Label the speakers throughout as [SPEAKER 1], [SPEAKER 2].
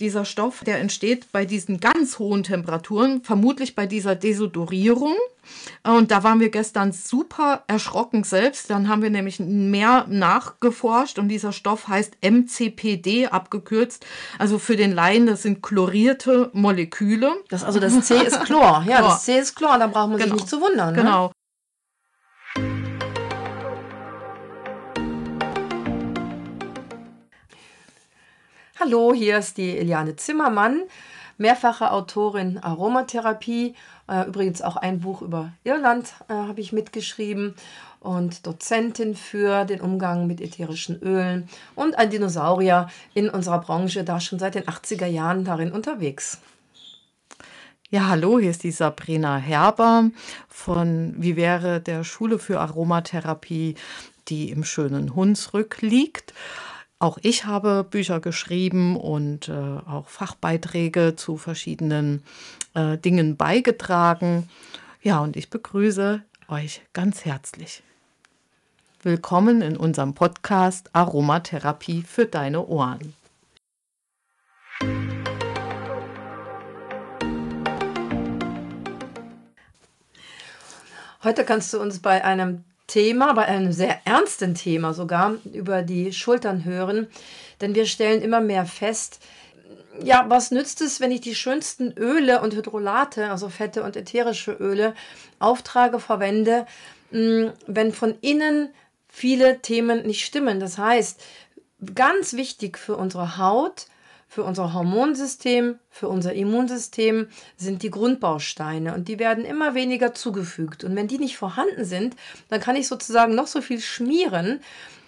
[SPEAKER 1] Dieser Stoff, der entsteht bei diesen ganz hohen Temperaturen, vermutlich bei dieser Desodorierung. Und da waren wir gestern super erschrocken selbst. Dann haben wir nämlich mehr nachgeforscht und dieser Stoff heißt MCPD abgekürzt. Also für den Laien, das sind chlorierte Moleküle.
[SPEAKER 2] Das, also das C ist Chlor. Ja, Chlor. das C ist Chlor. Da braucht man genau. sich nicht zu wundern.
[SPEAKER 1] Ne?
[SPEAKER 2] Hallo, hier ist die Eliane Zimmermann, mehrfache Autorin Aromatherapie. Äh, übrigens auch ein Buch über Irland äh, habe ich mitgeschrieben und Dozentin für den Umgang mit ätherischen Ölen und ein Dinosaurier in unserer Branche, da schon seit den 80er Jahren darin unterwegs.
[SPEAKER 1] Ja, hallo, hier ist die Sabrina Herber von Wie wäre der Schule für Aromatherapie, die im schönen Hunsrück liegt. Auch ich habe Bücher geschrieben und äh, auch Fachbeiträge zu verschiedenen äh, Dingen beigetragen. Ja, und ich begrüße euch ganz herzlich. Willkommen in unserem Podcast Aromatherapie für deine Ohren.
[SPEAKER 2] Heute kannst du uns bei einem Thema, bei einem sehr ernsten Thema sogar, über die Schultern hören. Denn wir stellen immer mehr fest, ja, was nützt es, wenn ich die schönsten Öle und Hydrolate, also Fette und ätherische Öle, auftrage, verwende, hm, wenn von innen viele Themen nicht stimmen. Das heißt, ganz wichtig für unsere Haut für unser Hormonsystem, für unser Immunsystem sind die Grundbausteine und die werden immer weniger zugefügt. Und wenn die nicht vorhanden sind, dann kann ich sozusagen noch so viel schmieren.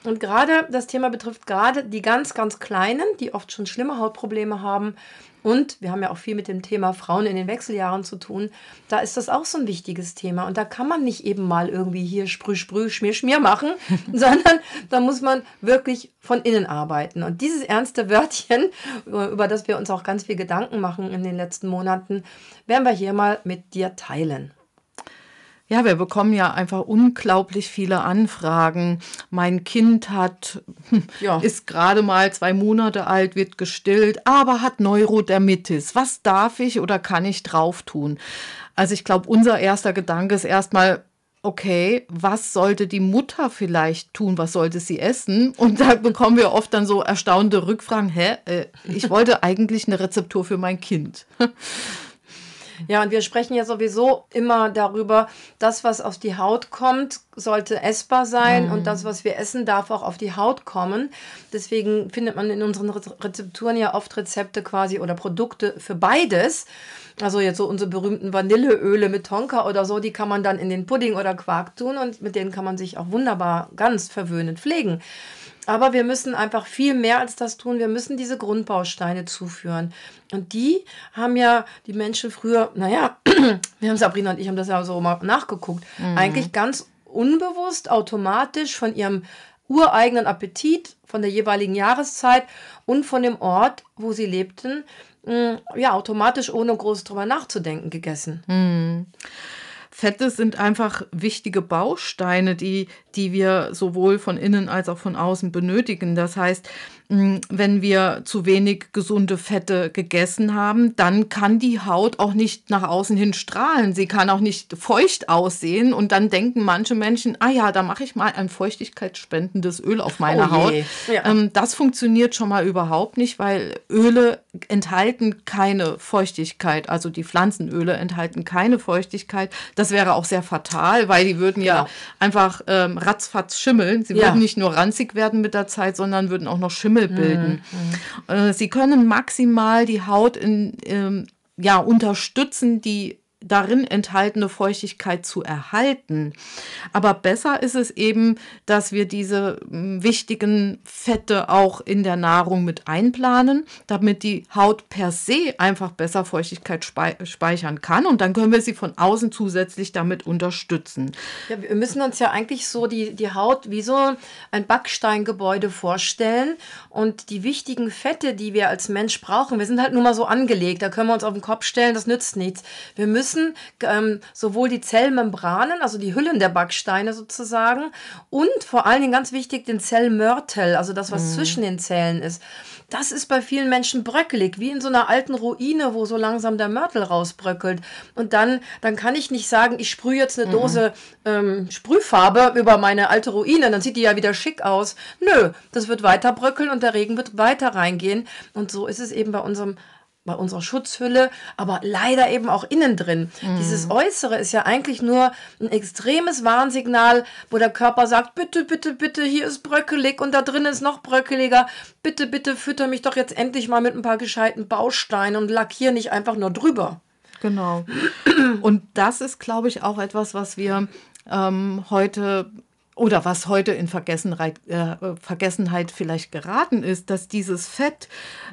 [SPEAKER 2] Und gerade das Thema betrifft gerade die ganz, ganz Kleinen, die oft schon schlimme Hautprobleme haben und wir haben ja auch viel mit dem Thema Frauen in den Wechseljahren zu tun. Da ist das auch so ein wichtiges Thema. Und da kann man nicht eben mal irgendwie hier Sprüh, Sprüh, Schmier, Schmier machen, sondern da muss man wirklich von innen arbeiten. Und dieses ernste Wörtchen, über das wir uns auch ganz viel Gedanken machen in den letzten Monaten, werden wir hier mal mit dir teilen.
[SPEAKER 1] Ja, wir bekommen ja einfach unglaublich viele Anfragen. Mein Kind hat, ja. ist gerade mal zwei Monate alt, wird gestillt, aber hat Neurodermitis. Was darf ich oder kann ich drauf tun? Also ich glaube, unser erster Gedanke ist erstmal, okay, was sollte die Mutter vielleicht tun? Was sollte sie essen? Und da bekommen wir oft dann so erstaunte Rückfragen, hä, äh, ich wollte eigentlich eine Rezeptur für mein Kind.
[SPEAKER 2] Ja, und wir sprechen ja sowieso immer darüber, das, was auf die Haut kommt, sollte essbar sein mhm. und das, was wir essen, darf auch auf die Haut kommen. Deswegen findet man in unseren Rezepturen ja oft Rezepte quasi oder Produkte für beides. Also jetzt so unsere berühmten Vanilleöle mit Tonka oder so, die kann man dann in den Pudding oder Quark tun und mit denen kann man sich auch wunderbar ganz verwöhnend pflegen. Aber wir müssen einfach viel mehr als das tun. Wir müssen diese Grundbausteine zuführen. Und die haben ja die Menschen früher, naja, wir haben Sabrina und ich haben das ja so mal nachgeguckt, mhm. eigentlich ganz unbewusst, automatisch von ihrem ureigenen Appetit, von der jeweiligen Jahreszeit und von dem Ort, wo sie lebten, mm, ja, automatisch ohne groß drüber nachzudenken gegessen.
[SPEAKER 1] Mhm. Fette sind einfach wichtige Bausteine, die, die wir sowohl von innen als auch von außen benötigen. Das heißt, wenn wir zu wenig gesunde Fette gegessen haben, dann kann die Haut auch nicht nach außen hin strahlen. Sie kann auch nicht feucht aussehen. Und dann denken manche Menschen, ah ja, da mache ich mal ein feuchtigkeitsspendendes Öl auf meine oh Haut. Ja. Ähm, das funktioniert schon mal überhaupt nicht, weil Öle enthalten keine Feuchtigkeit. Also die Pflanzenöle enthalten keine Feuchtigkeit. Das wäre auch sehr fatal, weil die würden ja, ja genau. einfach ähm, ratzfatz schimmeln. Sie ja. würden nicht nur ranzig werden mit der Zeit, sondern würden auch noch schimmeln Schimmel bilden. Mhm. Sie können maximal die Haut in, ähm, ja, unterstützen, die darin enthaltene Feuchtigkeit zu erhalten. Aber besser ist es eben, dass wir diese hm, wichtigen Fette auch in der Nahrung mit einplanen, damit die Haut per se einfach besser Feuchtigkeit speichern kann und dann können wir sie von außen zusätzlich damit unterstützen.
[SPEAKER 2] Ja, wir müssen uns ja eigentlich so die, die Haut wie so ein Backsteingebäude vorstellen und die wichtigen Fette, die wir als Mensch brauchen, wir sind halt nur mal so angelegt, da können wir uns auf den Kopf stellen, das nützt nichts. Wir müssen außen ähm, sowohl die Zellmembranen, also die Hüllen der Backsteine sozusagen, und vor allen Dingen ganz wichtig den Zellmörtel, also das, was mhm. zwischen den Zellen ist. Das ist bei vielen Menschen bröckelig, wie in so einer alten Ruine, wo so langsam der Mörtel rausbröckelt. Und dann, dann kann ich nicht sagen, ich sprühe jetzt eine mhm. Dose ähm, Sprühfarbe über meine alte Ruine, dann sieht die ja wieder schick aus. Nö, das wird weiter bröckeln und der Regen wird weiter reingehen. Und so ist es eben bei unserem bei unserer Schutzhülle, aber leider eben auch innen drin. Mhm. Dieses Äußere ist ja eigentlich nur ein extremes Warnsignal, wo der Körper sagt, bitte, bitte, bitte, hier ist bröckelig und da drin ist noch bröckeliger. Bitte, bitte fütter mich doch jetzt endlich mal mit ein paar gescheiten Bausteinen und lackier nicht einfach nur drüber.
[SPEAKER 1] Genau. Und das ist, glaube ich, auch etwas, was wir ähm, heute oder was heute in Vergessenheit, äh, Vergessenheit vielleicht geraten ist, dass dieses Fett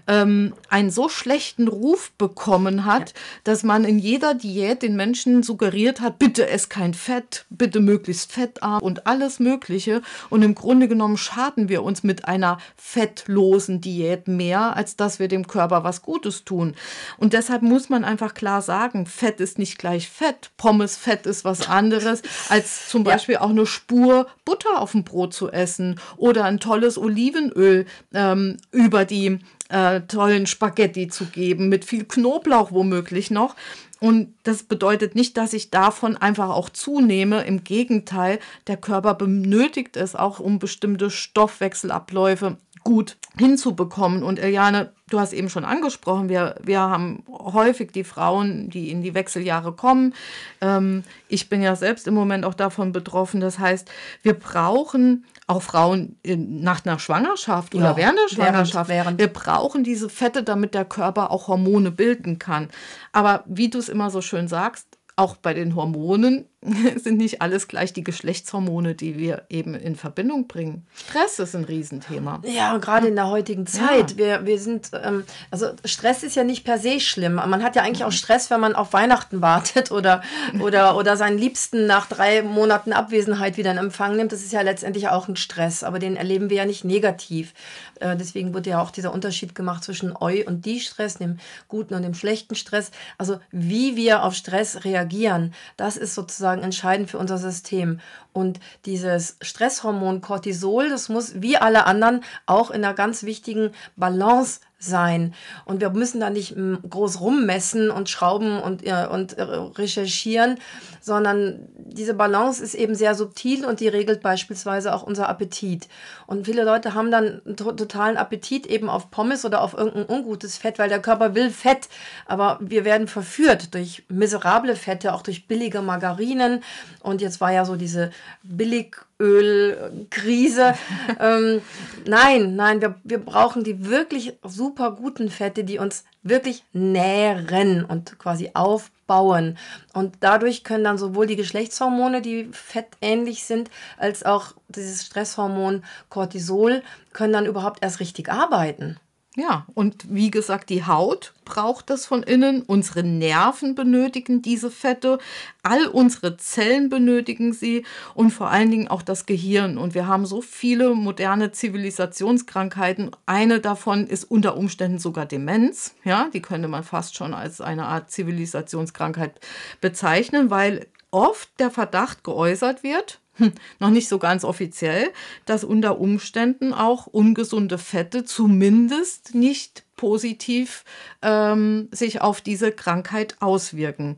[SPEAKER 1] ähm, einen so schlechten Ruf bekommen hat, ja. dass man in jeder Diät den Menschen suggeriert hat, bitte ess kein Fett, bitte möglichst fettarm und alles Mögliche. Und im Grunde genommen schaden wir uns mit einer fettlosen Diät mehr, als dass wir dem Körper was Gutes tun. Und deshalb muss man einfach klar sagen, Fett ist nicht gleich Fett. Pommes Fett ist was anderes als zum Beispiel ja. auch eine Spur Butter auf dem Brot zu essen oder ein tolles Olivenöl ähm, über die äh, tollen Spaghetti zu geben, mit viel Knoblauch womöglich noch. Und das bedeutet nicht, dass ich davon einfach auch zunehme. Im Gegenteil, der Körper benötigt es auch, um bestimmte Stoffwechselabläufe gut hinzubekommen. Und Eliane, du hast eben schon angesprochen, wir, wir haben häufig die Frauen, die in die Wechseljahre kommen. Ähm, ich bin ja selbst im Moment auch davon betroffen. Das heißt, wir brauchen auch Frauen nach einer Schwangerschaft oder ja, während der Schwangerschaft. Während, während. Wir brauchen diese Fette, damit der Körper auch Hormone bilden kann. Aber wie du es immer so schön sagst, auch bei den Hormonen sind nicht alles gleich die Geschlechtshormone, die wir eben in Verbindung bringen. Stress ist ein Riesenthema.
[SPEAKER 2] Ja, gerade in der heutigen Zeit. Ja. Wir, wir sind, ähm, also Stress ist ja nicht per se schlimm. Man hat ja eigentlich auch Stress, wenn man auf Weihnachten wartet oder, oder, oder seinen Liebsten nach drei Monaten Abwesenheit wieder in Empfang nimmt. Das ist ja letztendlich auch ein Stress, aber den erleben wir ja nicht negativ. Äh, deswegen wurde ja auch dieser Unterschied gemacht zwischen Eu und die Stress, dem guten und dem schlechten Stress. Also wie wir auf Stress reagieren, das ist sozusagen entscheidend für unser System. Und dieses Stresshormon Cortisol, das muss wie alle anderen auch in einer ganz wichtigen Balance sein. Und wir müssen da nicht hm, groß rummessen und schrauben und, äh, und äh, recherchieren, sondern diese Balance ist eben sehr subtil und die regelt beispielsweise auch unser Appetit. Und viele Leute haben dann totalen Appetit eben auf Pommes oder auf irgendein ungutes Fett, weil der Körper will Fett. Aber wir werden verführt durch miserable Fette, auch durch billige Margarinen. Und jetzt war ja so diese billig Ölkrise. ähm, nein, nein, wir, wir brauchen die wirklich super guten Fette, die uns wirklich nähren und quasi aufbauen. Und dadurch können dann sowohl die Geschlechtshormone, die fettähnlich sind, als auch dieses Stresshormon Cortisol, können dann überhaupt erst richtig arbeiten.
[SPEAKER 1] Ja, und wie gesagt, die Haut braucht das von innen, unsere Nerven benötigen diese Fette, all unsere Zellen benötigen sie und vor allen Dingen auch das Gehirn. Und wir haben so viele moderne Zivilisationskrankheiten. Eine davon ist unter Umständen sogar Demenz. Ja, die könnte man fast schon als eine Art Zivilisationskrankheit bezeichnen, weil oft der Verdacht geäußert wird, noch nicht so ganz offiziell, dass unter Umständen auch ungesunde Fette zumindest nicht positiv ähm, sich auf diese Krankheit auswirken.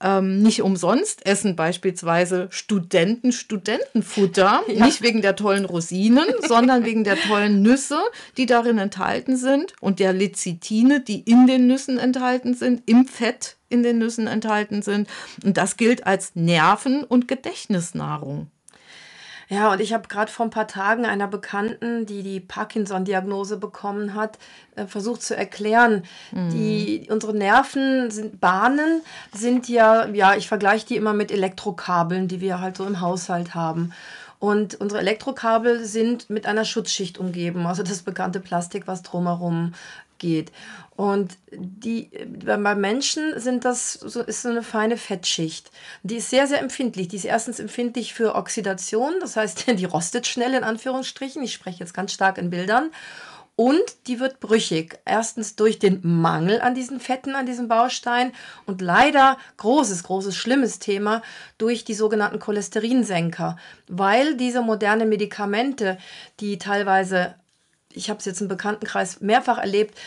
[SPEAKER 1] Ähm, nicht umsonst essen beispielsweise Studenten Studentenfutter, ja. nicht wegen der tollen Rosinen, sondern wegen der tollen Nüsse, die darin enthalten sind und der Lecithine, die in den Nüssen enthalten sind, im Fett in den Nüssen enthalten sind. Und das gilt als Nerven- und Gedächtnisnahrung.
[SPEAKER 2] Ja, und ich habe gerade vor ein paar Tagen einer Bekannten, die die Parkinson-Diagnose bekommen hat, äh, versucht zu erklären. Mhm. Die, unsere Nerven sind Bahnen, sind ja, ja, ich vergleiche die immer mit Elektrokabeln, die wir halt so im Haushalt haben. Und unsere Elektrokabel sind mit einer Schutzschicht umgeben, also das bekannte Plastik, was drumherum geht. Und die, bei Menschen sind das so, ist so eine feine Fettschicht. Die ist sehr, sehr empfindlich. Die ist erstens empfindlich für Oxidation, das heißt, die rostet schnell in Anführungsstrichen. Ich spreche jetzt ganz stark in Bildern. und die wird brüchig. Erstens durch den Mangel an diesen Fetten, an diesem Baustein und leider großes, großes, schlimmes Thema durch die sogenannten Cholesterinsenker, weil diese modernen Medikamente, die teilweise ich habe es jetzt im Bekanntenkreis mehrfach erlebt,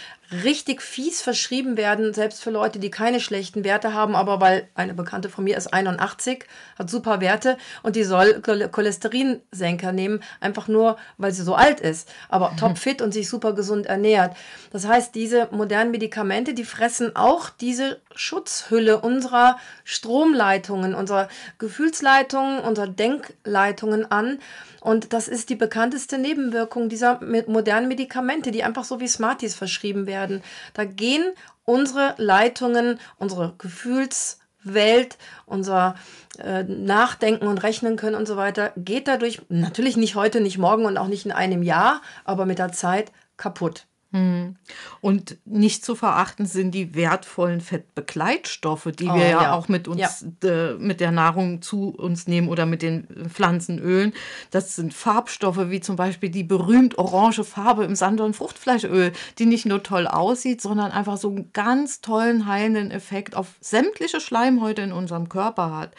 [SPEAKER 2] richtig fies verschrieben werden, selbst für Leute, die keine schlechten Werte haben, aber weil eine Bekannte von mir ist 81, hat super Werte und die soll Cholesterinsenker nehmen, einfach nur, weil sie so alt ist, aber topfit und sich super gesund ernährt. Das heißt, diese modernen Medikamente, die fressen auch diese Schutzhülle unserer Stromleitungen, unserer Gefühlsleitungen, unserer Denkleitungen an. Und das ist die bekannteste Nebenwirkung dieser modernen Medikamente, die einfach so wie Smarties verschrieben werden. Da gehen unsere Leitungen, unsere Gefühlswelt, unser äh, Nachdenken und Rechnen können und so weiter, geht dadurch natürlich nicht heute, nicht morgen und auch nicht in einem Jahr, aber mit der Zeit kaputt.
[SPEAKER 1] Hm. Und nicht zu verachten sind die wertvollen Fettbegleitstoffe, die oh, wir ja, ja, auch mit uns, ja. äh, mit der Nahrung zu uns nehmen oder mit den Pflanzenölen. Das sind Farbstoffe wie zum Beispiel die berühmt orange Farbe im Sand- und Fruchtfleischöl, die nicht nur toll aussieht, sondern einfach so einen ganz tollen heilenden Effekt auf sämtliche Schleimhäute in unserem Körper hat.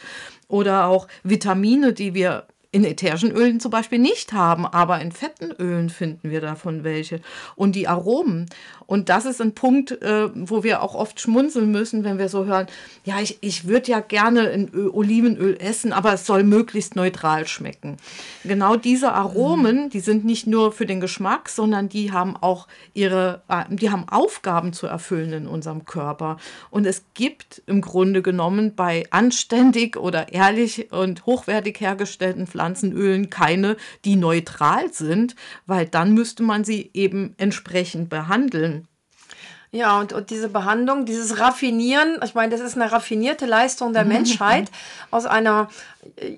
[SPEAKER 1] Oder auch Vitamine, die wir in ätherischen Ölen zum Beispiel nicht haben, aber in fetten Ölen finden wir davon welche. Und die Aromen. Und das ist ein Punkt, äh, wo wir auch oft schmunzeln müssen, wenn wir so hören, ja, ich, ich würde ja gerne ein Ö Olivenöl essen, aber es soll möglichst neutral schmecken. Genau diese Aromen, mhm. die sind nicht nur für den Geschmack, sondern die haben auch ihre, äh, die haben Aufgaben zu erfüllen in unserem Körper. Und es gibt im Grunde genommen bei anständig oder ehrlich und hochwertig hergestellten Pflanzen Pflanzenölen keine, die neutral sind, weil dann müsste man sie eben entsprechend behandeln.
[SPEAKER 2] Ja, und, und diese Behandlung, dieses Raffinieren, ich meine, das ist eine raffinierte Leistung der Menschheit aus einer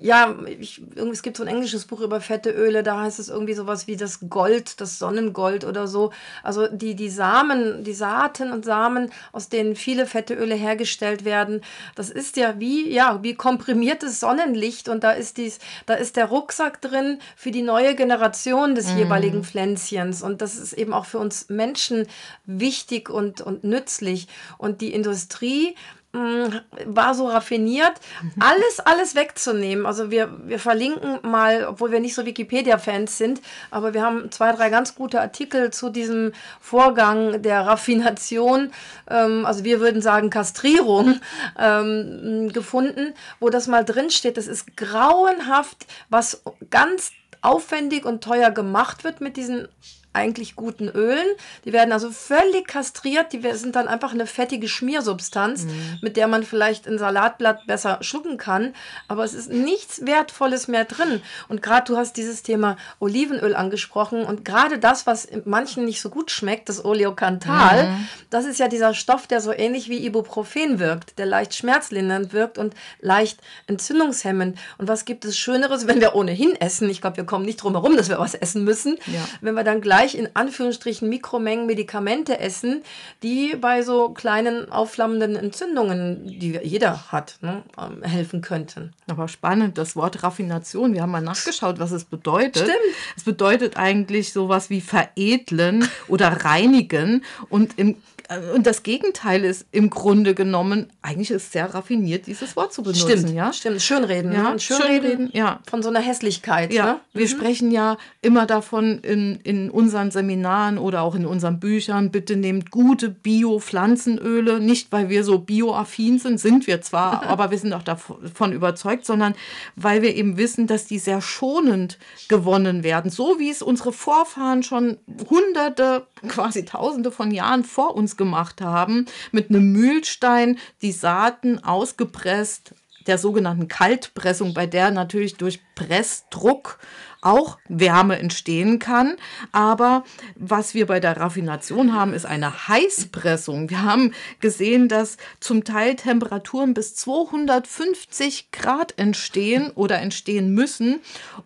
[SPEAKER 2] ja, ich, es gibt so ein englisches Buch über fette Öle, da heißt es irgendwie sowas wie das Gold, das Sonnengold oder so. Also die, die Samen, die Saaten und Samen, aus denen viele fette Öle hergestellt werden, das ist ja wie, ja, wie komprimiertes Sonnenlicht und da ist dies, da ist der Rucksack drin für die neue Generation des mm. jeweiligen Pflänzchens. Und das ist eben auch für uns Menschen wichtig und, und nützlich. Und die Industrie, war so raffiniert, alles, alles wegzunehmen. Also wir, wir verlinken mal, obwohl wir nicht so Wikipedia-Fans sind, aber wir haben zwei, drei ganz gute Artikel zu diesem Vorgang der Raffination, ähm, also wir würden sagen Kastrierung, ähm, gefunden, wo das mal drin steht. Das ist grauenhaft, was ganz aufwendig und teuer gemacht wird mit diesen eigentlich guten Ölen. Die werden also völlig kastriert. Die sind dann einfach eine fettige Schmiersubstanz, mhm. mit der man vielleicht ein Salatblatt besser schlucken kann. Aber es ist nichts Wertvolles mehr drin. Und gerade du hast dieses Thema Olivenöl angesprochen. Und gerade das, was manchen nicht so gut schmeckt, das Oleokantal, mhm. das ist ja dieser Stoff, der so ähnlich wie Ibuprofen wirkt, der leicht schmerzlindernd wirkt und leicht entzündungshemmend. Und was gibt es Schöneres, wenn wir ohnehin essen? Ich glaube, wir kommen nicht drum herum, dass wir was essen müssen. Ja. Wenn wir dann gleich gleich in Anführungsstrichen Mikromengen Medikamente essen, die bei so kleinen aufflammenden Entzündungen, die jeder hat, ne, ähm, helfen könnten.
[SPEAKER 1] Aber spannend, das Wort Raffination. Wir haben mal nachgeschaut, was es bedeutet.
[SPEAKER 2] Stimmt.
[SPEAKER 1] Es bedeutet eigentlich sowas wie veredeln oder reinigen. Und im und das Gegenteil ist im Grunde genommen, eigentlich ist es sehr raffiniert, dieses Wort zu benutzen.
[SPEAKER 2] Stimmt,
[SPEAKER 1] ja?
[SPEAKER 2] stimmt. Schönreden.
[SPEAKER 1] Ja, ne? Schönreden, Schönreden, ja.
[SPEAKER 2] Von so einer Hässlichkeit.
[SPEAKER 1] Ja,
[SPEAKER 2] ne?
[SPEAKER 1] wir mhm. sprechen ja immer davon in, in unseren Seminaren oder auch in unseren Büchern, bitte nehmt gute Bio-Pflanzenöle, nicht weil wir so bioaffin sind, sind wir zwar, aber wir sind auch davon überzeugt, sondern weil wir eben wissen, dass die sehr schonend gewonnen werden. So wie es unsere Vorfahren schon hunderte, quasi tausende von Jahren vor uns gemacht haben, mit einem Mühlstein die Saaten ausgepresst, der sogenannten Kaltpressung, bei der natürlich durch Pressdruck auch Wärme entstehen kann. Aber was wir bei der Raffination haben, ist eine Heißpressung. Wir haben gesehen, dass zum Teil Temperaturen bis 250 Grad entstehen oder entstehen müssen,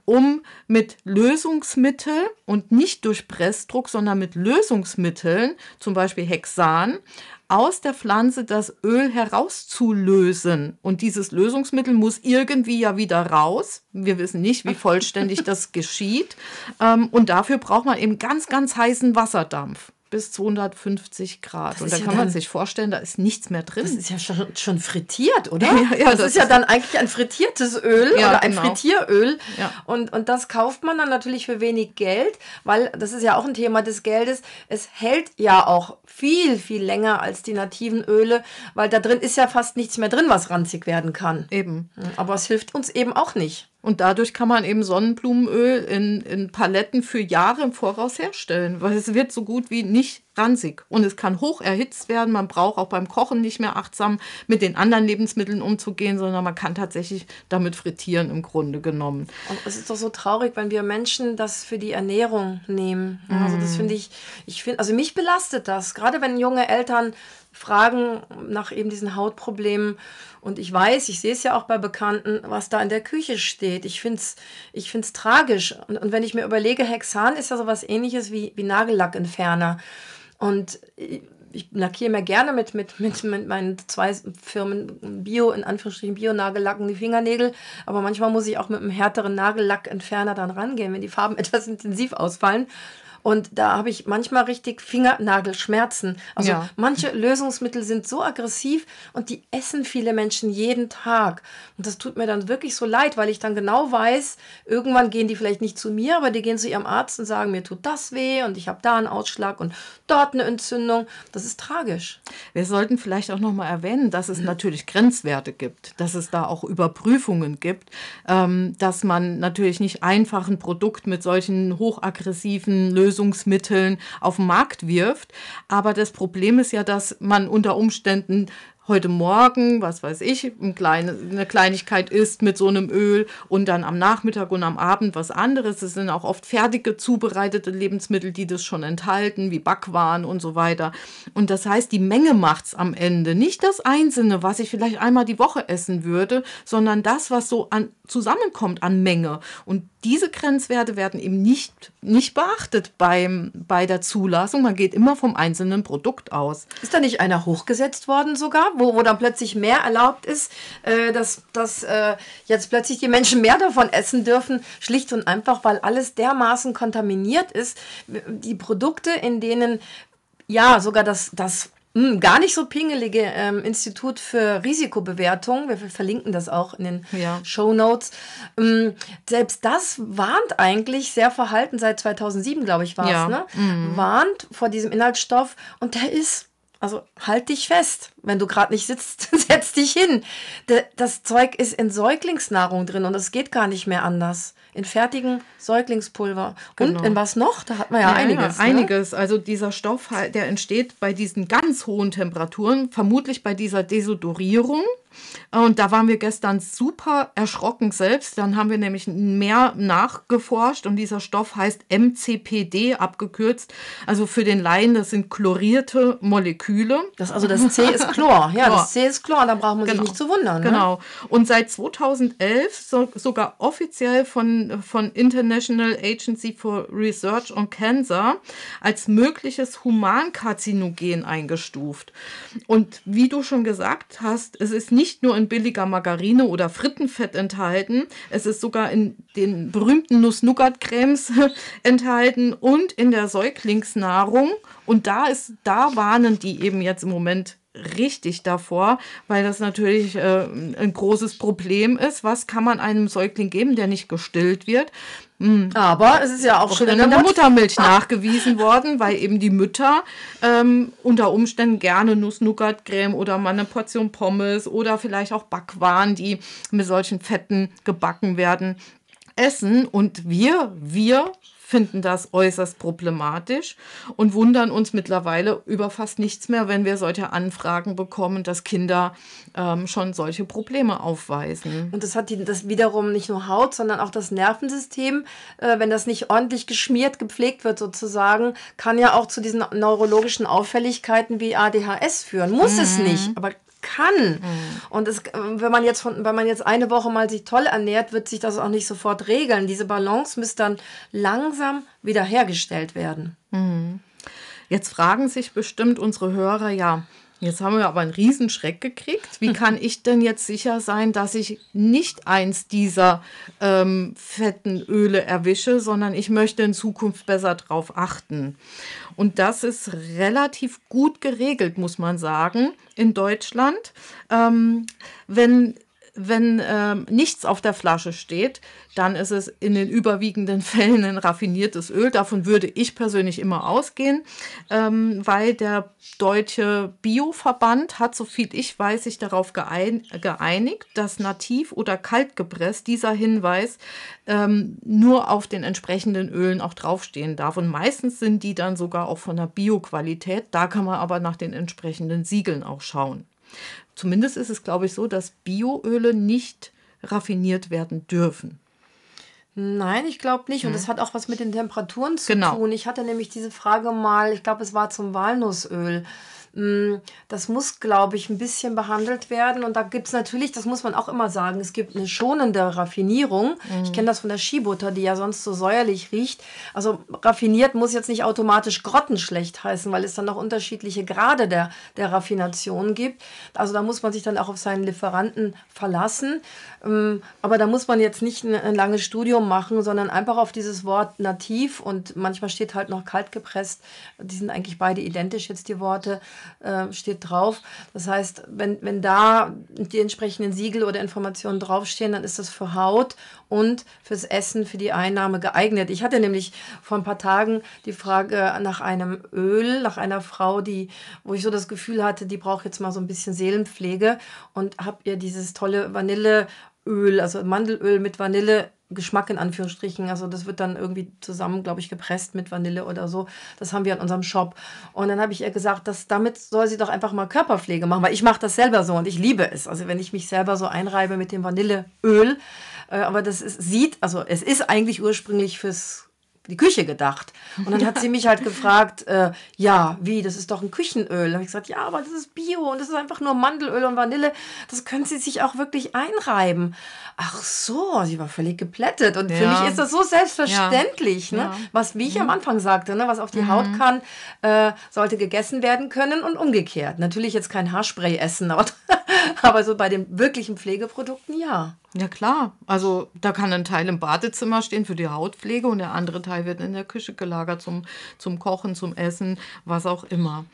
[SPEAKER 1] um mit Lösungsmittel und nicht durch Pressdruck, sondern mit Lösungsmitteln, zum Beispiel Hexan, aus der Pflanze das Öl herauszulösen. Und dieses Lösungsmittel muss irgendwie ja wieder raus. Wir wissen nicht, wie vollständig das geschieht. Ähm, und dafür braucht man eben ganz, ganz heißen Wasserdampf bis 250 Grad. Das und da ja kann man sich vorstellen, da ist nichts mehr drin.
[SPEAKER 2] Das ist ja schon, schon frittiert, oder? Ja, ja, das, das, ist ja dann eigentlich ein frittiertes Öl ja, oder ein genau. Frittieröl. Und, und das kauft man dann natürlich für wenig Geld, weil das ist ja auch ein Thema des Geldes. Es hält ja auch viel, viel länger als die nativen Öle, weil da drin ist ja fast nichts mehr drin, was ranzig werden kann.
[SPEAKER 1] Eben.
[SPEAKER 2] Aber es hilft uns eben auch nicht.
[SPEAKER 1] Und dadurch kann man eben Sonnenblumenöl in, in Paletten für Jahre im Voraus herstellen, weil es wird so gut wie nicht ranzig. Und es kann hoch erhitzt werden. Man braucht auch beim Kochen nicht mehr achtsam mit den anderen Lebensmitteln umzugehen, sondern man kann tatsächlich damit frittieren im Grunde genommen.
[SPEAKER 2] Und es ist doch so traurig, wenn wir Menschen das für die Ernährung nehmen. Also das finde ich, ich finde, also mich belastet das, gerade wenn junge Eltern fragen nach eben diesen Hautproblemen. Und ich weiß, ich sehe es ja auch bei Bekannten, was da in der Küche steht. Ich finde es ich find's tragisch. Und, und wenn ich mir überlege, Hexan ist ja sowas ähnliches wie, wie Nagellackentferner. Und ich lackiere mir gerne mit, mit, mit, mit meinen zwei Firmen Bio, in Anführungsstrichen Bio-Nagellacken die Fingernägel. Aber manchmal muss ich auch mit einem härteren Nagellackentferner dann rangehen, wenn die Farben etwas intensiv ausfallen. Und da habe ich manchmal richtig Fingernagelschmerzen. Also ja. manche Lösungsmittel sind so aggressiv und die essen viele Menschen jeden Tag. Und das tut mir dann wirklich so leid, weil ich dann genau weiß, irgendwann gehen die vielleicht nicht zu mir, aber die gehen zu ihrem Arzt und sagen, mir tut das weh und ich habe da einen Ausschlag und dort eine Entzündung. Das ist tragisch.
[SPEAKER 1] Wir sollten vielleicht auch noch mal erwähnen, dass es natürlich Grenzwerte gibt, dass es da auch Überprüfungen gibt, ähm, dass man natürlich nicht einfach ein Produkt mit solchen hochaggressiven Lösungen Lösungsmitteln auf den Markt wirft. Aber das Problem ist ja, dass man unter Umständen heute Morgen, was weiß ich, ein kleine, eine Kleinigkeit isst mit so einem Öl und dann am Nachmittag und am Abend was anderes. Es sind auch oft fertige zubereitete Lebensmittel, die das schon enthalten, wie Backwaren und so weiter. Und das heißt, die Menge macht es am Ende. Nicht das Einzelne, was ich vielleicht einmal die Woche essen würde, sondern das, was so an, zusammenkommt an Menge. Und diese Grenzwerte werden eben nicht, nicht beachtet beim, bei der Zulassung. Man geht immer vom einzelnen Produkt aus.
[SPEAKER 2] Ist da nicht einer hochgesetzt worden sogar, wo, wo dann plötzlich mehr erlaubt ist, äh, dass, dass äh, jetzt plötzlich die Menschen mehr davon essen dürfen, schlicht und einfach, weil alles dermaßen kontaminiert ist. Die Produkte, in denen ja sogar das, das hm, gar nicht so pingelige ähm, Institut für Risikobewertung, wir verlinken das auch in den ja. Show Notes, ähm, selbst das warnt eigentlich sehr verhalten, seit 2007, glaube ich, war es, ja. ne? Mhm. warnt vor diesem Inhaltsstoff und der ist also halt dich fest. Wenn du gerade nicht sitzt, setz dich hin. Das Zeug ist in Säuglingsnahrung drin und es geht gar nicht mehr anders in fertigen Säuglingspulver. Genau. Und in was noch? Da hat man ja, ja einiges.
[SPEAKER 1] Ja, ne? einiges. Also dieser Stoff, der entsteht bei diesen ganz hohen Temperaturen, vermutlich bei dieser Desodorierung. Und da waren wir gestern super erschrocken selbst. Dann haben wir nämlich mehr nachgeforscht und dieser Stoff heißt MCPD abgekürzt. Also für den Laien, das sind chlorierte Moleküle.
[SPEAKER 2] Das, also das C ist Chlor. Ja, Chlor. das C ist Chlor, da braucht man genau. sich nicht zu wundern.
[SPEAKER 1] Ne? Genau. Und seit 2011 so, sogar offiziell von, von International Agency for Research on Cancer als mögliches Humankarzinogen eingestuft. Und wie du schon gesagt hast, es ist nicht nicht nur in billiger Margarine oder Frittenfett enthalten, es ist sogar in den berühmten Nuss-Nougat-Cremes enthalten und in der Säuglingsnahrung. Und da ist, da warnen die eben jetzt im Moment richtig davor, weil das natürlich äh, ein großes Problem ist. Was kann man einem Säugling geben, der nicht gestillt wird?
[SPEAKER 2] Hm. Aber es ist ja auch, schon
[SPEAKER 1] in der Muttermilch nachgewiesen worden, weil eben die Mütter ähm, unter Umständen gerne Nuss-Nougat-Creme oder mal eine Portion Pommes oder vielleicht auch Backwaren, die mit solchen Fetten gebacken werden, essen. Und wir, wir finden das äußerst problematisch und wundern uns mittlerweile über fast nichts mehr, wenn wir solche Anfragen bekommen, dass Kinder ähm, schon solche Probleme aufweisen.
[SPEAKER 2] Und das hat die, das wiederum nicht nur Haut, sondern auch das Nervensystem. Äh, wenn das nicht ordentlich geschmiert, gepflegt wird sozusagen, kann ja auch zu diesen neurologischen Auffälligkeiten wie ADHS führen. Muss mhm. es nicht, aber kann. Mhm. Und es, wenn man jetzt von, wenn man jetzt eine Woche mal sich toll ernährt, wird sich das auch nicht sofort regeln. Diese Balance müsste dann langsam wiederhergestellt werden.
[SPEAKER 1] Mhm. Jetzt fragen sich bestimmt unsere Hörer, ja, Jetzt haben wir aber einen Riesenschreck gekriegt. Wie kann ich denn jetzt sicher sein, dass ich nicht eins dieser ähm, fetten Öle erwische, sondern ich möchte in Zukunft besser drauf achten? Und das ist relativ gut geregelt, muss man sagen, in Deutschland. Ähm, wenn wenn ähm, nichts auf der Flasche steht, dann ist es in den überwiegenden Fällen ein raffiniertes Öl. Davon würde ich persönlich immer ausgehen, ähm, weil der deutsche Bioverband hat, so viel ich weiß, sich darauf geein geeinigt, dass nativ oder kalt gepresst dieser Hinweis ähm, nur auf den entsprechenden Ölen auch draufstehen darf. Und meistens sind die dann sogar auch von der Bioqualität. Da kann man aber nach den entsprechenden Siegeln auch schauen. Zumindest ist es, glaube ich, so, dass Bioöle nicht raffiniert werden dürfen.
[SPEAKER 2] Nein, ich glaube nicht. Und das hat auch was mit den Temperaturen zu genau. tun. Ich hatte nämlich diese Frage mal, ich glaube, es war zum Walnussöl. Mm, das muss, glaube ich, ein bisschen behandelt werden. Und da gibt es natürlich, das muss man auch immer sagen, es gibt eine schonende Raffinierung. Mhm. Ich kenne das von der Skibutter, die ja sonst so säuerlich riecht. Also raffiniert muss jetzt nicht automatisch grottenschlecht heißen, weil es dann noch unterschiedliche Grade der, der Raffination gibt. Also da muss man sich dann auch auf seinen Lieferanten verlassen. Ähm, aber da muss man jetzt nicht ein, ein langes Studium machen, sondern einfach auf dieses Wort nativ und manchmal steht halt noch kalt gepresst. Die sind eigentlich beide identisch jetzt die Worte äh, steht drauf. Das heißt, wenn, wenn da die entsprechenden Siegel oder Informationen draufstehen, dann ist das für Haut und fürs Essen, für die Einnahme geeignet. Ich hatte nämlich vor ein paar Tagen die Frage nach einem Öl, nach einer Frau, die, wo ich so das Gefühl hatte, die braucht jetzt mal so ein bisschen Seelenpflege und habe ihr dieses tolle Vanilleöl, also Mandelöl mit Vanille Geschmack in Anführungsstrichen. Also das wird dann irgendwie zusammen, glaube ich, gepresst mit Vanille oder so. Das haben wir in unserem Shop. Und dann habe ich ihr gesagt, dass damit soll sie doch einfach mal Körperpflege machen, weil ich mache das selber so und ich liebe es. Also wenn ich mich selber so einreibe mit dem Vanilleöl, äh, aber das ist, sieht, also es ist eigentlich ursprünglich fürs die Küche gedacht. Und dann hat sie mich halt gefragt, äh, ja, wie, das ist doch ein Küchenöl. Dann habe ich gesagt, ja, aber das ist Bio und das ist einfach nur Mandelöl und Vanille. Das können Sie sich auch wirklich einreiben. Ach so, sie war völlig geplättet. Und ja. für mich ist das so selbstverständlich, ja. ne? was, wie ich mhm. am Anfang sagte, ne? was auf die mhm. Haut kann, äh, sollte gegessen werden können und umgekehrt. Natürlich jetzt kein Haarspray essen, aber, aber so bei den wirklichen Pflegeprodukten ja.
[SPEAKER 1] Ja klar, also da kann ein Teil im Badezimmer stehen für die Hautpflege und der andere Teil wird in der Küche gelagert zum, zum Kochen, zum Essen, was auch immer.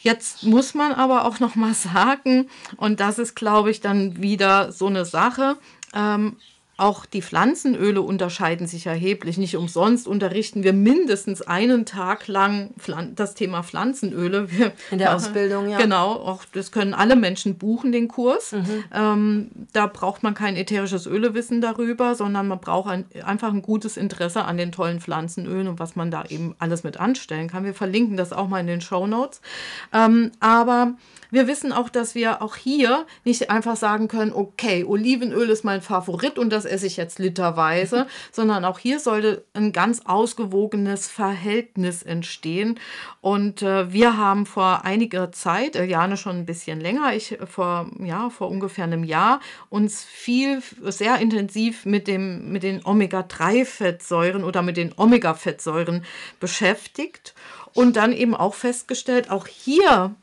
[SPEAKER 1] Jetzt muss man aber auch noch mal sagen, und das ist, glaube ich, dann wieder so eine Sache, ähm, auch die Pflanzenöle unterscheiden sich erheblich. Nicht umsonst unterrichten wir mindestens einen Tag lang das Thema Pflanzenöle. Wir
[SPEAKER 2] In der machen, Ausbildung, ja.
[SPEAKER 1] Genau, auch das können alle Menschen buchen, den Kurs. Mhm. Ähm, da braucht man kein ätherisches Ölewissen darüber, sondern man braucht ein, einfach ein gutes Interesse an den tollen Pflanzenölen und was man da eben alles mit anstellen kann. Wir verlinken das auch mal in den Show Notes. Ähm, aber wir wissen auch, dass wir auch hier nicht einfach sagen können, okay, Olivenöl ist mein Favorit und das esse ich jetzt literweise, sondern auch hier sollte ein ganz ausgewogenes Verhältnis entstehen. Und äh, wir haben vor einiger Zeit, Jane schon ein bisschen länger, ich vor, ja, vor ungefähr einem Jahr, uns viel, sehr intensiv mit, dem, mit den Omega-3-Fettsäuren oder mit den Omega-Fettsäuren beschäftigt und dann eben auch festgestellt, auch hier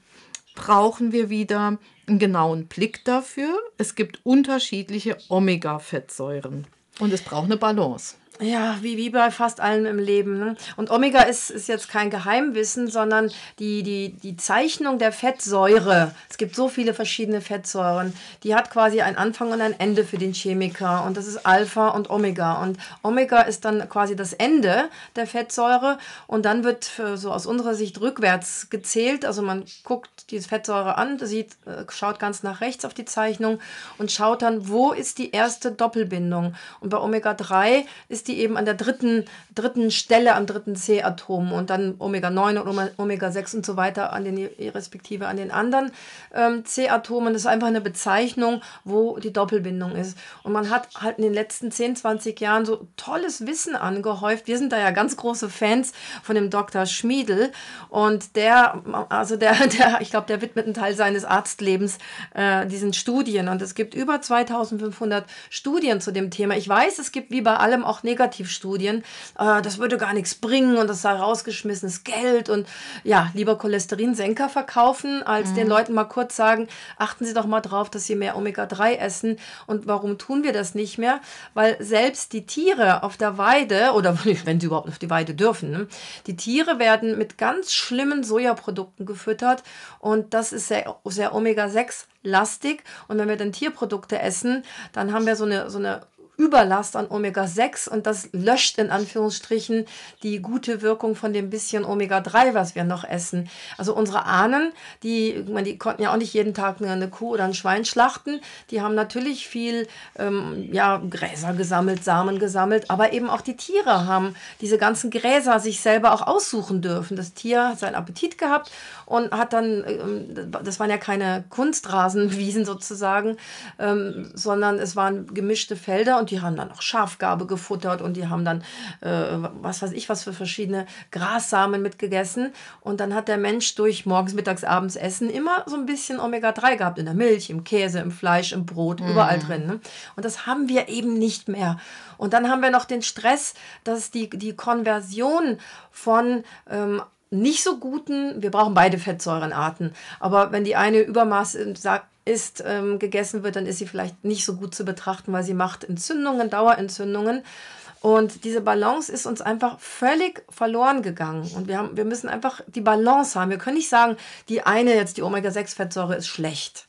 [SPEAKER 1] brauchen wir wieder einen genauen Blick dafür. Es gibt unterschiedliche Omega-Fettsäuren und es braucht eine Balance.
[SPEAKER 2] Ja, wie, wie bei fast allem im Leben. Ne? Und Omega ist, ist jetzt kein Geheimwissen, sondern die, die, die Zeichnung der Fettsäure. Es gibt so viele verschiedene Fettsäuren. Die hat quasi einen Anfang und ein Ende für den Chemiker. Und das ist Alpha und Omega. Und Omega ist dann quasi das Ende der Fettsäure. Und dann wird so aus unserer Sicht rückwärts gezählt. Also man guckt diese Fettsäure an, sieht, äh, schaut ganz nach rechts auf die Zeichnung und schaut dann, wo ist die erste Doppelbindung. Und bei Omega 3 ist die die eben an der dritten, dritten Stelle am dritten C-Atom und dann Omega-9 und Omega-6 und so weiter an den respektive an den anderen ähm, C-Atomen. Das ist einfach eine Bezeichnung, wo die Doppelbindung ist. Und man hat halt in den letzten 10, 20 Jahren so tolles Wissen angehäuft. Wir sind da ja ganz große Fans von dem Dr. Schmiedel und der, also der, der ich glaube, der widmet einen Teil seines Arztlebens äh, diesen Studien und es gibt über 2500 Studien zu dem Thema. Ich weiß, es gibt wie bei allem auch negative Negativstudien, äh, das würde gar nichts bringen und das sei rausgeschmissenes Geld und ja, lieber Cholesterinsenker verkaufen, als mhm. den Leuten mal kurz sagen, achten Sie doch mal drauf, dass Sie mehr Omega-3 essen. Und warum tun wir das nicht mehr? Weil selbst die Tiere auf der Weide, oder wenn sie überhaupt auf die Weide dürfen, ne, die Tiere werden mit ganz schlimmen Sojaprodukten gefüttert und das ist sehr, sehr Omega-6 lastig. Und wenn wir dann Tierprodukte essen, dann haben wir so eine, so eine Überlast an Omega-6 und das löscht in Anführungsstrichen die gute Wirkung von dem bisschen Omega-3, was wir noch essen. Also unsere Ahnen, die, die konnten ja auch nicht jeden Tag eine Kuh oder ein Schwein schlachten, die haben natürlich viel ähm, ja, Gräser gesammelt, Samen gesammelt, aber eben auch die Tiere haben diese ganzen Gräser sich selber auch aussuchen dürfen. Das Tier hat seinen Appetit gehabt und hat dann, ähm, das waren ja keine Kunstrasenwiesen sozusagen, ähm, sondern es waren gemischte Felder und die haben dann auch Schafgarbe gefuttert und die haben dann, äh, was weiß ich, was für verschiedene Grassamen mitgegessen. Und dann hat der Mensch durch morgens, mittags, abends Essen immer so ein bisschen Omega-3 gehabt. In der Milch, im Käse, im Fleisch, im Brot, mhm. überall drin. Ne? Und das haben wir eben nicht mehr. Und dann haben wir noch den Stress, dass die, die Konversion von ähm, nicht so guten, wir brauchen beide Fettsäurenarten, aber wenn die eine Übermaß sagt, ist, ähm, gegessen wird, dann ist sie vielleicht nicht so gut zu betrachten, weil sie macht Entzündungen, Dauerentzündungen. Und diese Balance ist uns einfach völlig verloren gegangen. Und wir, haben, wir müssen einfach die Balance haben. Wir können nicht sagen, die eine jetzt, die Omega-6-Fettsäure, ist schlecht.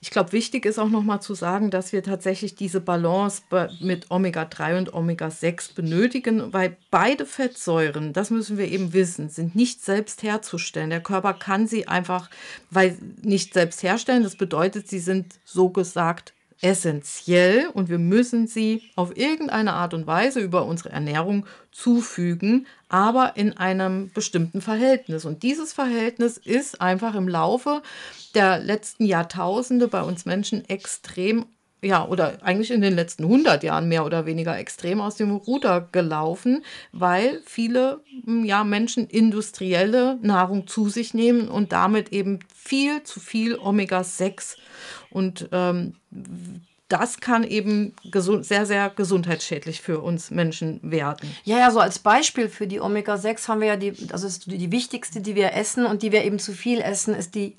[SPEAKER 1] Ich glaube, wichtig ist auch nochmal zu sagen, dass wir tatsächlich diese Balance mit Omega-3 und Omega-6 benötigen, weil beide Fettsäuren, das müssen wir eben wissen, sind nicht selbst herzustellen. Der Körper kann sie einfach weil nicht selbst herstellen. Das bedeutet, sie sind so gesagt essentiell und wir müssen sie auf irgendeine Art und Weise über unsere Ernährung zufügen, aber in einem bestimmten Verhältnis. Und dieses Verhältnis ist einfach im Laufe der letzten Jahrtausende bei uns Menschen extrem ja, oder eigentlich in den letzten 100 Jahren mehr oder weniger extrem aus dem Ruder gelaufen, weil viele ja, Menschen industrielle Nahrung zu sich nehmen und damit eben viel zu viel Omega-6 und ähm, das kann eben sehr, sehr gesundheitsschädlich für uns Menschen werden.
[SPEAKER 2] Ja, ja, so als Beispiel für die Omega-6 haben wir ja die, also die wichtigste, die wir essen und die wir eben zu viel essen, ist die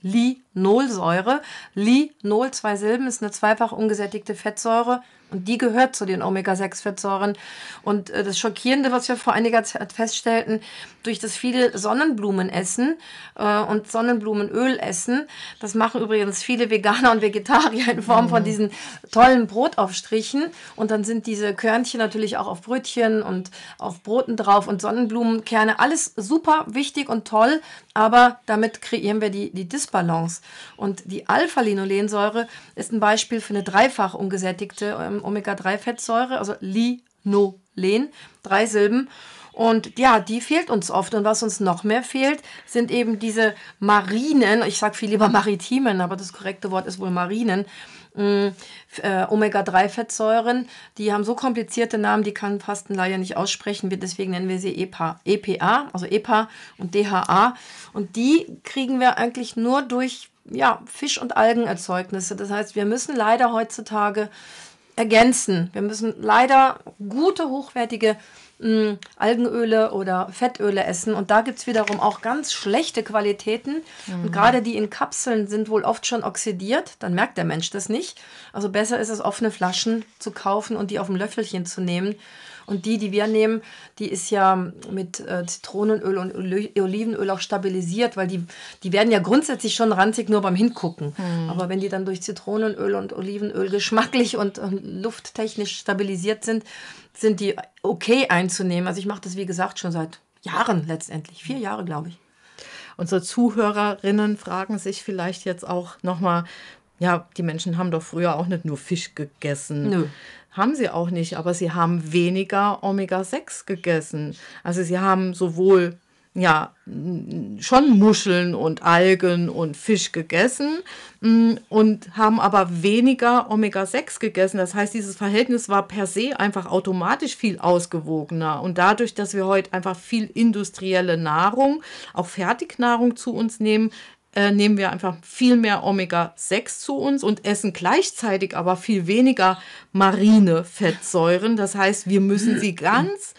[SPEAKER 2] Linolsäure. Linol, zwei Silben, ist eine zweifach ungesättigte Fettsäure und die gehört zu den Omega-6-Fettsäuren. Und äh, das Schockierende, was wir vor einiger Zeit feststellten, durch das viele Sonnenblumen essen äh, und Sonnenblumenöl essen, das machen übrigens viele Veganer und Vegetarier in Form mhm. von diesen tollen Brotaufstrichen. Und dann sind diese Körnchen natürlich auch auf Brötchen und auf Broten drauf und Sonnenblumenkerne. Alles super wichtig und toll, aber damit kreieren wir die, die Disbalance. Und die Alpha-Linolensäure ist ein Beispiel für eine dreifach ungesättigte ähm, Omega-3-Fettsäure, also Linolen, drei Silben. Und ja, die fehlt uns oft. Und was uns noch mehr fehlt, sind eben diese marinen, ich sage viel lieber maritimen, aber das korrekte Wort ist wohl marinen, mm, äh, Omega-3-Fettsäuren. Die haben so komplizierte Namen, die kann fast ein Laie nicht aussprechen. Deswegen nennen wir sie EPA, EPA, also EPA und DHA. Und die kriegen wir eigentlich nur durch ja, Fisch- und Algenerzeugnisse. Das heißt, wir müssen leider heutzutage ergänzen. Wir müssen leider gute, hochwertige mh, hm, Algenöle oder Fettöle essen. Und da gibt es wiederum auch ganz schlechte Qualitäten. Mhm. Und gerade die in Kapseln sind wohl oft schon oxidiert. Dann merkt der Mensch das nicht. Also besser ist es, offene Flaschen zu kaufen und die auf dem Löffelchen zu nehmen. Und die, die wir nehmen, die ist ja mit äh, Zitronenöl und Olivenöl auch stabilisiert, weil die, die werden ja grundsätzlich schon ranzig nur beim Hingucken. Mhm. Aber wenn die dann durch Zitronenöl und Olivenöl geschmacklich und äh, lufttechnisch stabilisiert sind, sind die okay einzunehmen. Also ich mache das, wie gesagt, schon seit Jahren letztendlich. Vier Jahre, glaube ich.
[SPEAKER 1] Unsere Zuhörerinnen fragen sich vielleicht jetzt auch nochmal, ja, die Menschen haben doch früher auch nicht nur Fisch gegessen. Nö. Haben sie auch nicht, aber sie haben weniger Omega-6 gegessen. Also sie haben sowohl ja schon Muscheln und Algen und Fisch gegessen mm, und haben aber weniger Omega-6 gegessen. Das heißt, dieses Verhältnis war per se einfach automatisch viel ausgewogener. Und dadurch, dass wir heute einfach viel industrielle Nahrung, auch Fertignahrung zu uns nehmen, äh, nehmen wir einfach viel mehr Omega-6 zu uns und essen gleichzeitig aber viel weniger marine Fettsäuren. Das heißt, wir müssen sie ganz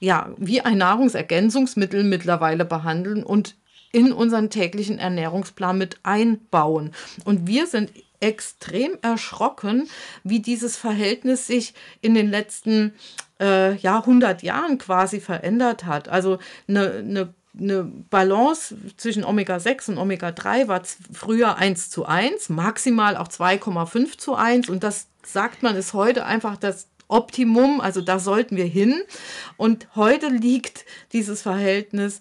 [SPEAKER 1] ja, wie ein Nahrungsergänzungsmittel mittlerweile behandeln und in unseren täglichen Ernährungsplan mit einbauen. Und wir sind extrem erschrocken, wie dieses Verhältnis sich in den letzten äh, ja, 100 Jahren quasi verändert hat. Also eine, eine eine Balance zwischen Omega-6 und Omega-3 war früher 1 zu 1, maximal auch 2,5 zu 1 und das sagt man ist heute einfach das Optimum, also da sollten wir hin. Und heute liegt dieses Verhältnis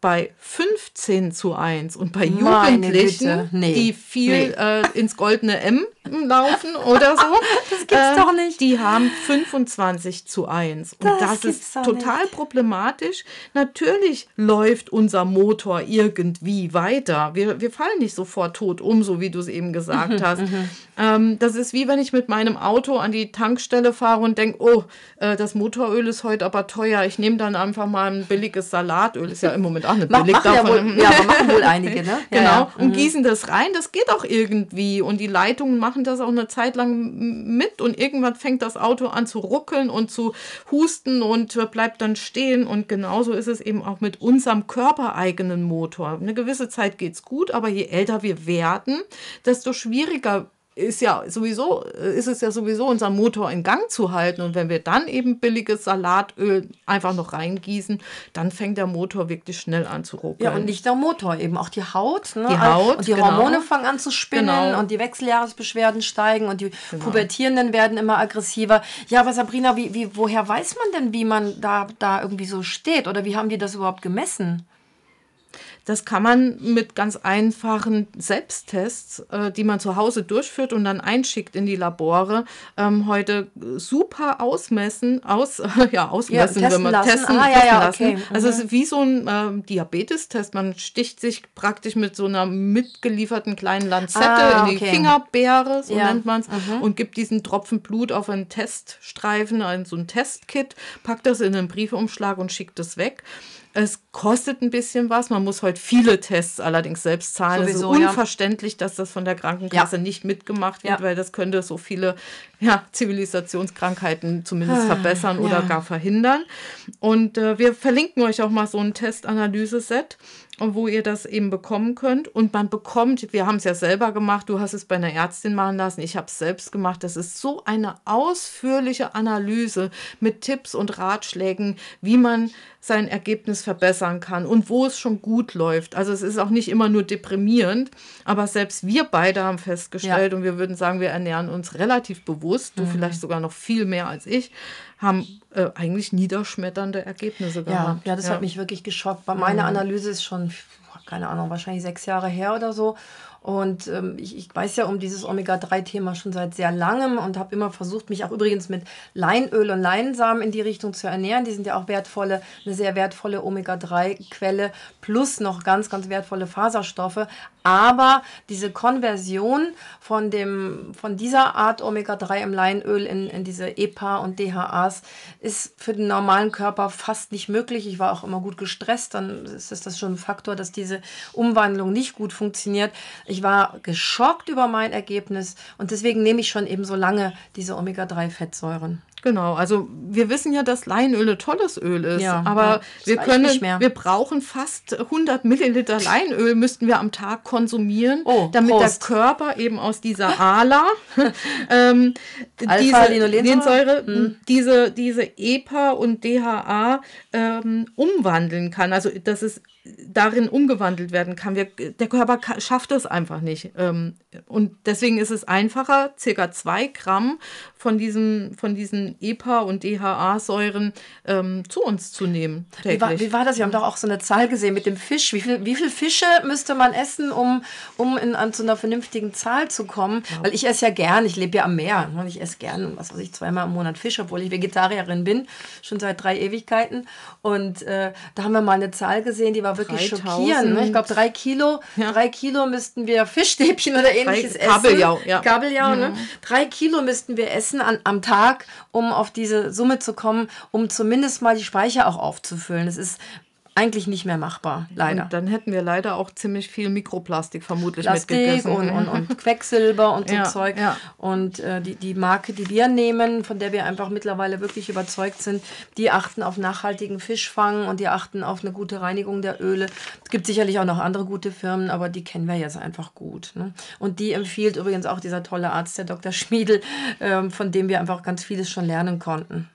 [SPEAKER 1] bei 15 zu 1 und bei Jugendlichen, nee. die viel nee. äh, ins goldene M laufen oder so,
[SPEAKER 2] das gibt's äh, doch nicht.
[SPEAKER 1] Die haben 25 zu 1 und das, das ist total nicht. problematisch. Natürlich läuft unser Motor irgendwie weiter. Wir, wir fallen nicht sofort tot um, so wie du es eben gesagt mhm, hast. Mhm. Ähm, das ist wie wenn ich mit meinem Auto an die Tankstelle fahre und denke, oh, äh, das Motoröl ist heute aber teuer. Ich nehme dann einfach mal ein billiges Salatöl. Ist ja im Moment auch eine billig
[SPEAKER 2] machen davon. Ja, wohl, ja, aber machen wohl einige, ne?
[SPEAKER 1] Ja, genau. Ja. Und mhm. gießen das rein, das geht auch irgendwie. Und die Leitungen machen das auch eine Zeit lang mit und irgendwann fängt das Auto an zu ruckeln und zu husten und bleibt dann stehen. Und genauso ist es eben auch mit unserem körpereigenen Motor. Eine gewisse Zeit geht es gut, aber je älter wir werden, desto schwieriger ist ja sowieso, ist es ja sowieso unser Motor in Gang zu halten. Und wenn wir dann eben billiges Salatöl einfach noch reingießen, dann fängt der Motor wirklich schnell an zu ruckeln.
[SPEAKER 2] Ja, und nicht der Motor, eben auch die Haut. Ne?
[SPEAKER 1] Die Haut.
[SPEAKER 2] Und die genau. Hormone fangen an zu spinnen genau. und die Wechseljahresbeschwerden steigen und die genau. Pubertierenden werden immer aggressiver. Ja, aber Sabrina, wie, wie, woher weiß man denn, wie man da, da irgendwie so steht? Oder wie haben die das überhaupt gemessen?
[SPEAKER 1] Das kann man mit ganz einfachen Selbsttests, äh, die man zu Hause durchführt und dann einschickt in die Labore, ähm, heute super ausmessen, aus, ja, ausmessen, ja, wenn man lassen. testen, ah, testen ja, ja, okay. lassen. Also mhm. es ist wie so ein äh, Diabetestest. Man sticht sich praktisch mit so einer mitgelieferten kleinen Lanzette ah, in die Fingerbeere, so nennt man es, mhm. und gibt diesen Tropfen Blut auf einen Teststreifen, also so ein Testkit, packt das in einen Briefumschlag und schickt es weg. Es kostet ein bisschen was. Man muss heute viele Tests allerdings selbst zahlen. Sowieso, es ist unverständlich, ja. dass das von der Krankenkasse ja. nicht mitgemacht wird, ja. weil das könnte so viele Zivilisationskrankheiten zumindest ah, verbessern oder gar verhindern. Und äh, wir verlinken euch auch mal so ein Testanalyse-Set wo ihr das eben bekommen könnt. Und man bekommt, wir haben es ja selber gemacht, du hast es bei einer Ärztin machen lassen, ich habe es selbst gemacht. Das ist so eine ausführliche Analyse mit Tipps und Ratschlägen, wie man sein Ergebnis verbessern kann und wo es schon gut läuft. Also es ist auch nicht immer nur deprimierend, aber selbst wir beide haben festgestellt ja. und wir würden sagen, wir ernähren uns relativ bewusst, du mhm. vielleicht sogar noch viel mehr als ich, haben äh, eigentlich niederschmetternde Ergebnisse
[SPEAKER 2] gehabt. Ja, ja das ja. hat mich wirklich geschockt. Weil meine mhm. Analyse ist schon, keine Ahnung, wahrscheinlich sechs Jahre her oder so. Und ähm, ich, ich, weiß ja um dieses Omega-3-Thema schon seit sehr langem und habe immer versucht, mich auch übrigens mit Leinöl und Leinsamen in die Richtung zu ernähren. Die sind ja auch wertvolle, eine sehr wertvolle Omega-3-Quelle plus noch ganz, ganz wertvolle Faserstoffe. Aber diese Konversion von, dem, von dieser Art Omega-3 im Leinöl in, in diese EPA und DHAs ist für den normalen Körper fast nicht möglich. Ich war auch immer gut gestresst, dann ist das schon ein Faktor, dass diese Umwandlung nicht gut funktioniert. Ich ich war geschockt über mein Ergebnis und deswegen nehme ich schon eben so lange diese Omega-3-Fettsäuren.
[SPEAKER 1] Genau, also wir wissen ja, dass Leinöl ein tolles Öl ist, ja, aber ja, wir können, wir brauchen fast 100 Milliliter Leinöl müssten wir am Tag konsumieren, oh, damit Prost. der Körper eben aus dieser ALA, ähm, diese, hm. diese, diese EPA und DHA ähm, umwandeln kann. Also dass es darin umgewandelt werden kann. Wir, der Körper schafft es einfach nicht. Ähm, und deswegen ist es einfacher, circa zwei Gramm von, diesem, von diesen EPA- und DHA-Säuren ähm, zu uns zu nehmen.
[SPEAKER 2] Wie war, wie war, das? Wir haben doch auch so eine Zahl gesehen mit dem Fisch. Wie viel, wie viel Fische müsste man essen, um, um in, an zu einer vernünftigen Zahl zu kommen? Ja. Weil ich esse ja gern, ich lebe ja am Meer. Und ich esse gern, was weiß ich, zweimal im Monat Fisch, obwohl ich Vegetarierin bin, schon seit drei Ewigkeiten. Und äh, da haben wir mal eine Zahl gesehen, die war wirklich 3000. schockierend. Ne? Ich glaube, drei Kilo, ja. drei Kilo müssten wir Fischstäbchen oder ähnliches drei, essen.
[SPEAKER 1] Kabeljau, ja.
[SPEAKER 2] Kabeljau, ne? mhm. ne? Drei Kilo müssten wir essen an, am Tag, um auf diese Summe zu kommen, um zumindest mal die Speicher auch aufzufüllen. Das ist eigentlich nicht mehr machbar, leider.
[SPEAKER 1] Und dann hätten wir leider auch ziemlich viel Mikroplastik vermutlich
[SPEAKER 2] Plastik
[SPEAKER 1] mitgegessen.
[SPEAKER 2] und, und, und Quecksilber und so
[SPEAKER 1] Ja,
[SPEAKER 2] Zeug.
[SPEAKER 1] ja.
[SPEAKER 2] Und äh, die, die Marke, die wir nehmen, von der wir einfach mittlerweile wirklich überzeugt sind, die achten auf nachhaltigen Fischfang und die achten auf eine gute Reinigung der Öle. Es gibt sicherlich auch noch andere gute Firmen, aber die kennen wir jetzt einfach gut. Ne? Und die empfiehlt übrigens auch dieser tolle Arzt, der Dr. Schmiedel, ähm, von dem wir einfach ganz vieles schon lernen konnten.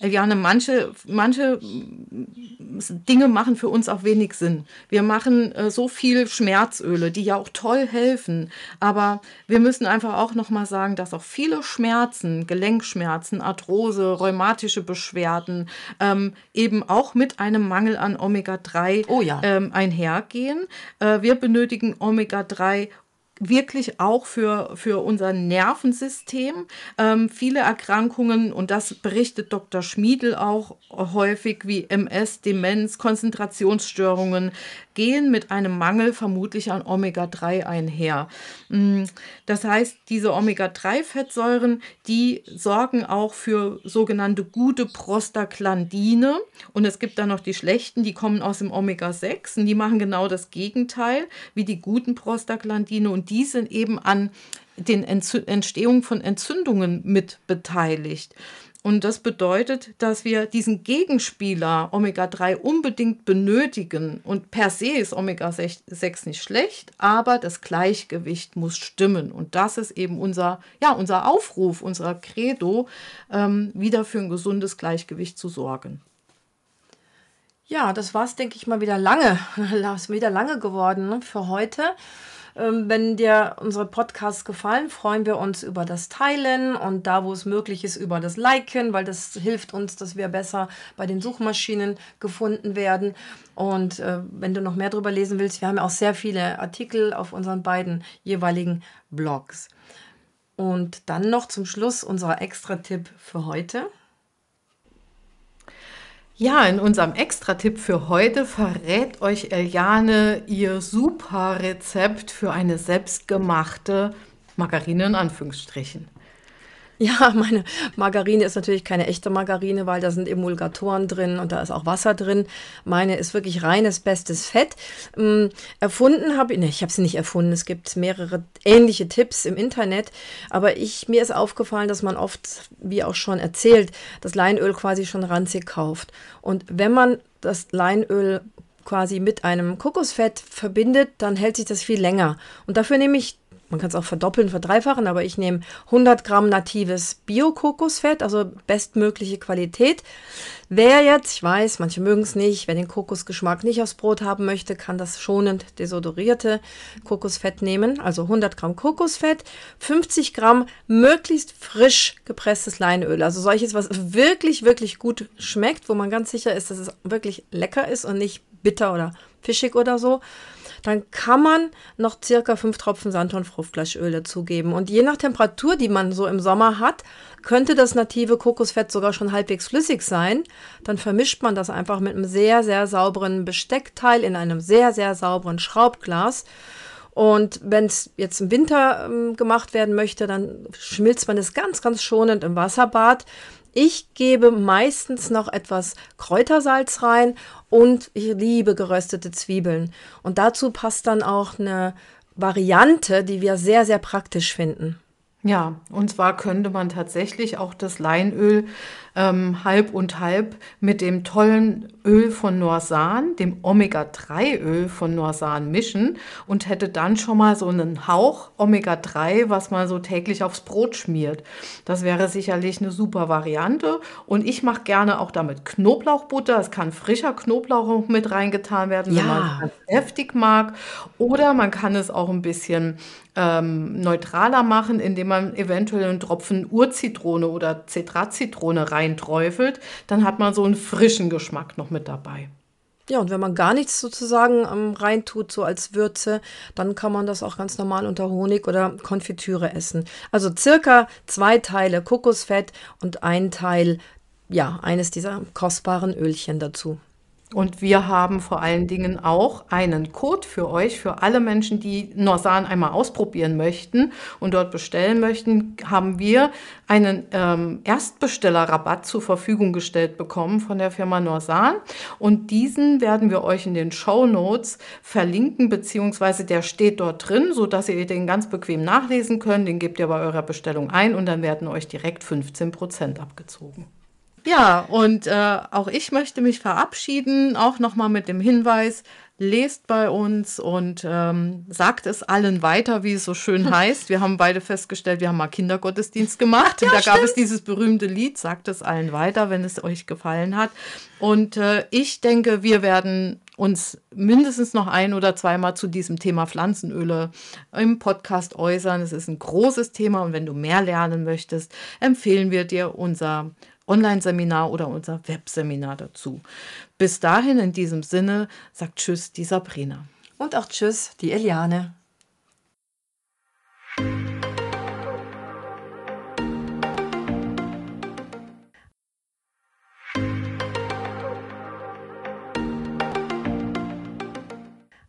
[SPEAKER 1] Eliane, manche, manche Dinge machen für uns auch wenig Sinn. Wir machen äh, so viel Schmerzöle, die ja auch toll helfen. Aber wir müssen einfach auch nochmal sagen, dass auch viele Schmerzen, Gelenkschmerzen, Arthrose, rheumatische Beschwerden ähm, eben auch mit einem Mangel an Omega-3
[SPEAKER 2] Oh ja.
[SPEAKER 1] ähm, einhergehen. Äh, wir benötigen Omega-3 wirklich auch für, für unser Nervensystem. Ähm, viele Erkrankungen, und das berichtet Dr. Schmiedel auch häufig, wie MS, Demenz, Konzentrationsstörungen, gehen mit einem Mangel vermutlich an Omega-3 einher. Mm, Das heißt, diese Omega-3-Fettsäuren, die sorgen auch für sogenannte gute Prostaglandine. Und es gibt dann noch die schlechten, die kommen aus dem Omega-6 und die machen genau das Gegenteil wie die guten Prostaglandine. Und die sind eben an den Entzü Entstehung von Entzündungen mit beteiligt. Und das bedeutet, dass wir diesen Gegenspieler Omega-3 unbedingt benötigen. Und per se ist Omega-6 nicht schlecht, aber das Gleichgewicht muss stimmen. Und das ist eben unser, ja, unser Aufruf, unser Credo, ähm, wieder für ein gesundes Gleichgewicht zu sorgen.
[SPEAKER 2] Ja, das war's, denke ich mal, wieder lange. Das ist wieder lange geworden ne, für heute. Ähm, Wenn dir unsere Podcasts gefallen, freuen wir uns über das Teilen und da, wo es möglich ist, über das Liken, weil das hilft uns, dass wir besser bei den Suchmaschinen gefunden werden. Und äh, wenn du noch mehr darüber lesen willst, wir haben ja auch sehr viele Artikel auf unseren beiden jeweiligen Blogs. Und dann noch zum Schluss unser Extra-Tipp für heute.
[SPEAKER 1] Ja, in unserem Extra-Tipp für heute verrät euch Eliane ihr super Rezept für eine selbstgemachte Margarine in Anführungsstrichen.
[SPEAKER 2] Ja, meine Margarine ist natürlich keine echte Margarine, weil da sind Emulgatoren drin und da ist auch Wasser drin. Meine ist wirklich reines, bestes Fett. Ähm, erfunden habe ich, ne, ich habe sie nicht erfunden. Es gibt mehrere ähnliche Tipps im Internet, aber ich, mir ist aufgefallen, dass man oft, wie auch schon erzählt, das Leinöl quasi schon ranzig kauft. Und wenn man das Leinöl quasi mit einem Kokosfett verbindet, dann hält sich das viel länger. Und dafür nehme ich man kann es auch verdoppeln, verdreifachen, aber ich nehme 100 Gramm natives Bio-Kokosfett, also bestmögliche Qualität. Wer jetzt, ich weiß, manche mögen es nicht, wer den Kokosgeschmack nicht aufs Brot haben möchte, kann das schonend desodorierte Kokosfett nehmen. Also 100 Gramm Kokosfett, 50 Gramm möglichst frisch gepresstes Leinöl. Also solches, was wirklich, wirklich gut schmeckt, wo man ganz sicher ist, dass es wirklich lecker ist und nicht bitter oder fischig oder so dann kann man noch circa fünf Tropfen Sanddorn Fruchtfleischöl dazugeben. Und je nach Temperatur, die man so im Sommer hat, könnte das native Kokosfett sogar schon halbwegs flüssig sein. Dann vermischt man das einfach mit einem sehr, sehr sauberen Besteckteil in einem sehr, sehr sauberen Schraubglas. Und wenn es jetzt im Winter ähm, gemacht werden möchte, dann schmilzt man es ganz, ganz schonend im Wasserbad. Ich gebe meistens noch etwas Kräutersalz rein und ich liebe geröstete Zwiebeln. Und dazu passt dann auch eine Variante, die wir sehr, sehr praktisch finden.
[SPEAKER 1] Ja, und zwar könnte man tatsächlich auch das Leinöl ähm, halb und halb mit dem tollen Öl von Norsan, dem Omega-3-Öl von Norsan mischen und hätte dann schon mal so einen Hauch Omega-3, was man so täglich aufs Brot schmiert. Das wäre sicherlich eine super Variante. Und ich mache gerne auch damit Knoblauchbutter. Es kann frischer Knoblauch auch mit reingetan werden, wenn
[SPEAKER 2] Ja.
[SPEAKER 1] man es heftig mag. Oder man kann es auch ein bisschen ähm, neutraler machen, indem man eventuell einen Tropfen Urzitrone oder Zitratzitrone reinträufelt. Dann hat man so einen frischen Geschmack noch mit dabei.
[SPEAKER 2] Ja, und wenn man gar nichts sozusagen ähm, reintut, so als Würze, dann kann man das auch ganz normal unter Honig oder Konfitüre essen. Also circa zwei Teile Kokosfett und ein Teil, ja, eines dieser kostbaren Ölchen dazu.
[SPEAKER 1] Und wir haben vor allen Dingen auch einen Code für euch, für alle Menschen, die Norsan einmal ausprobieren möchten und dort bestellen möchten, haben wir einen ähm, Erstbestellerrabatt zur Verfügung gestellt bekommen von der Firma Norsan. Und diesen werden wir euch in den Show Notes verlinken, beziehungsweise der steht dort drin, sodass ihr den ganz bequem nachlesen könnt. Den gebt ihr bei eurer Bestellung ein und dann werden euch direkt 15 Prozent abgezogen. Ja, und äh, auch ich möchte mich verabschieden, auch nochmal mit dem Hinweis, lest bei uns und ähm, sagt es allen weiter, wie es so schön heißt. Wir haben beide festgestellt, wir haben mal Kindergottesdienst gemacht. Ja, und da stimmt. gab es dieses berühmte Lied, sagt es allen weiter, wenn es euch gefallen hat. Und äh, ich denke, wir werden uns mindestens noch ein oder zweimal zu diesem Thema Pflanzenöle im Podcast äußern. Es ist ein großes Thema und wenn du mehr lernen möchtest, empfehlen wir dir unser Online-Seminar oder unser Webseminar dazu. Bis dahin in diesem Sinne sagt Tschüss die Sabrina.
[SPEAKER 2] Und auch Tschüss die Eliane.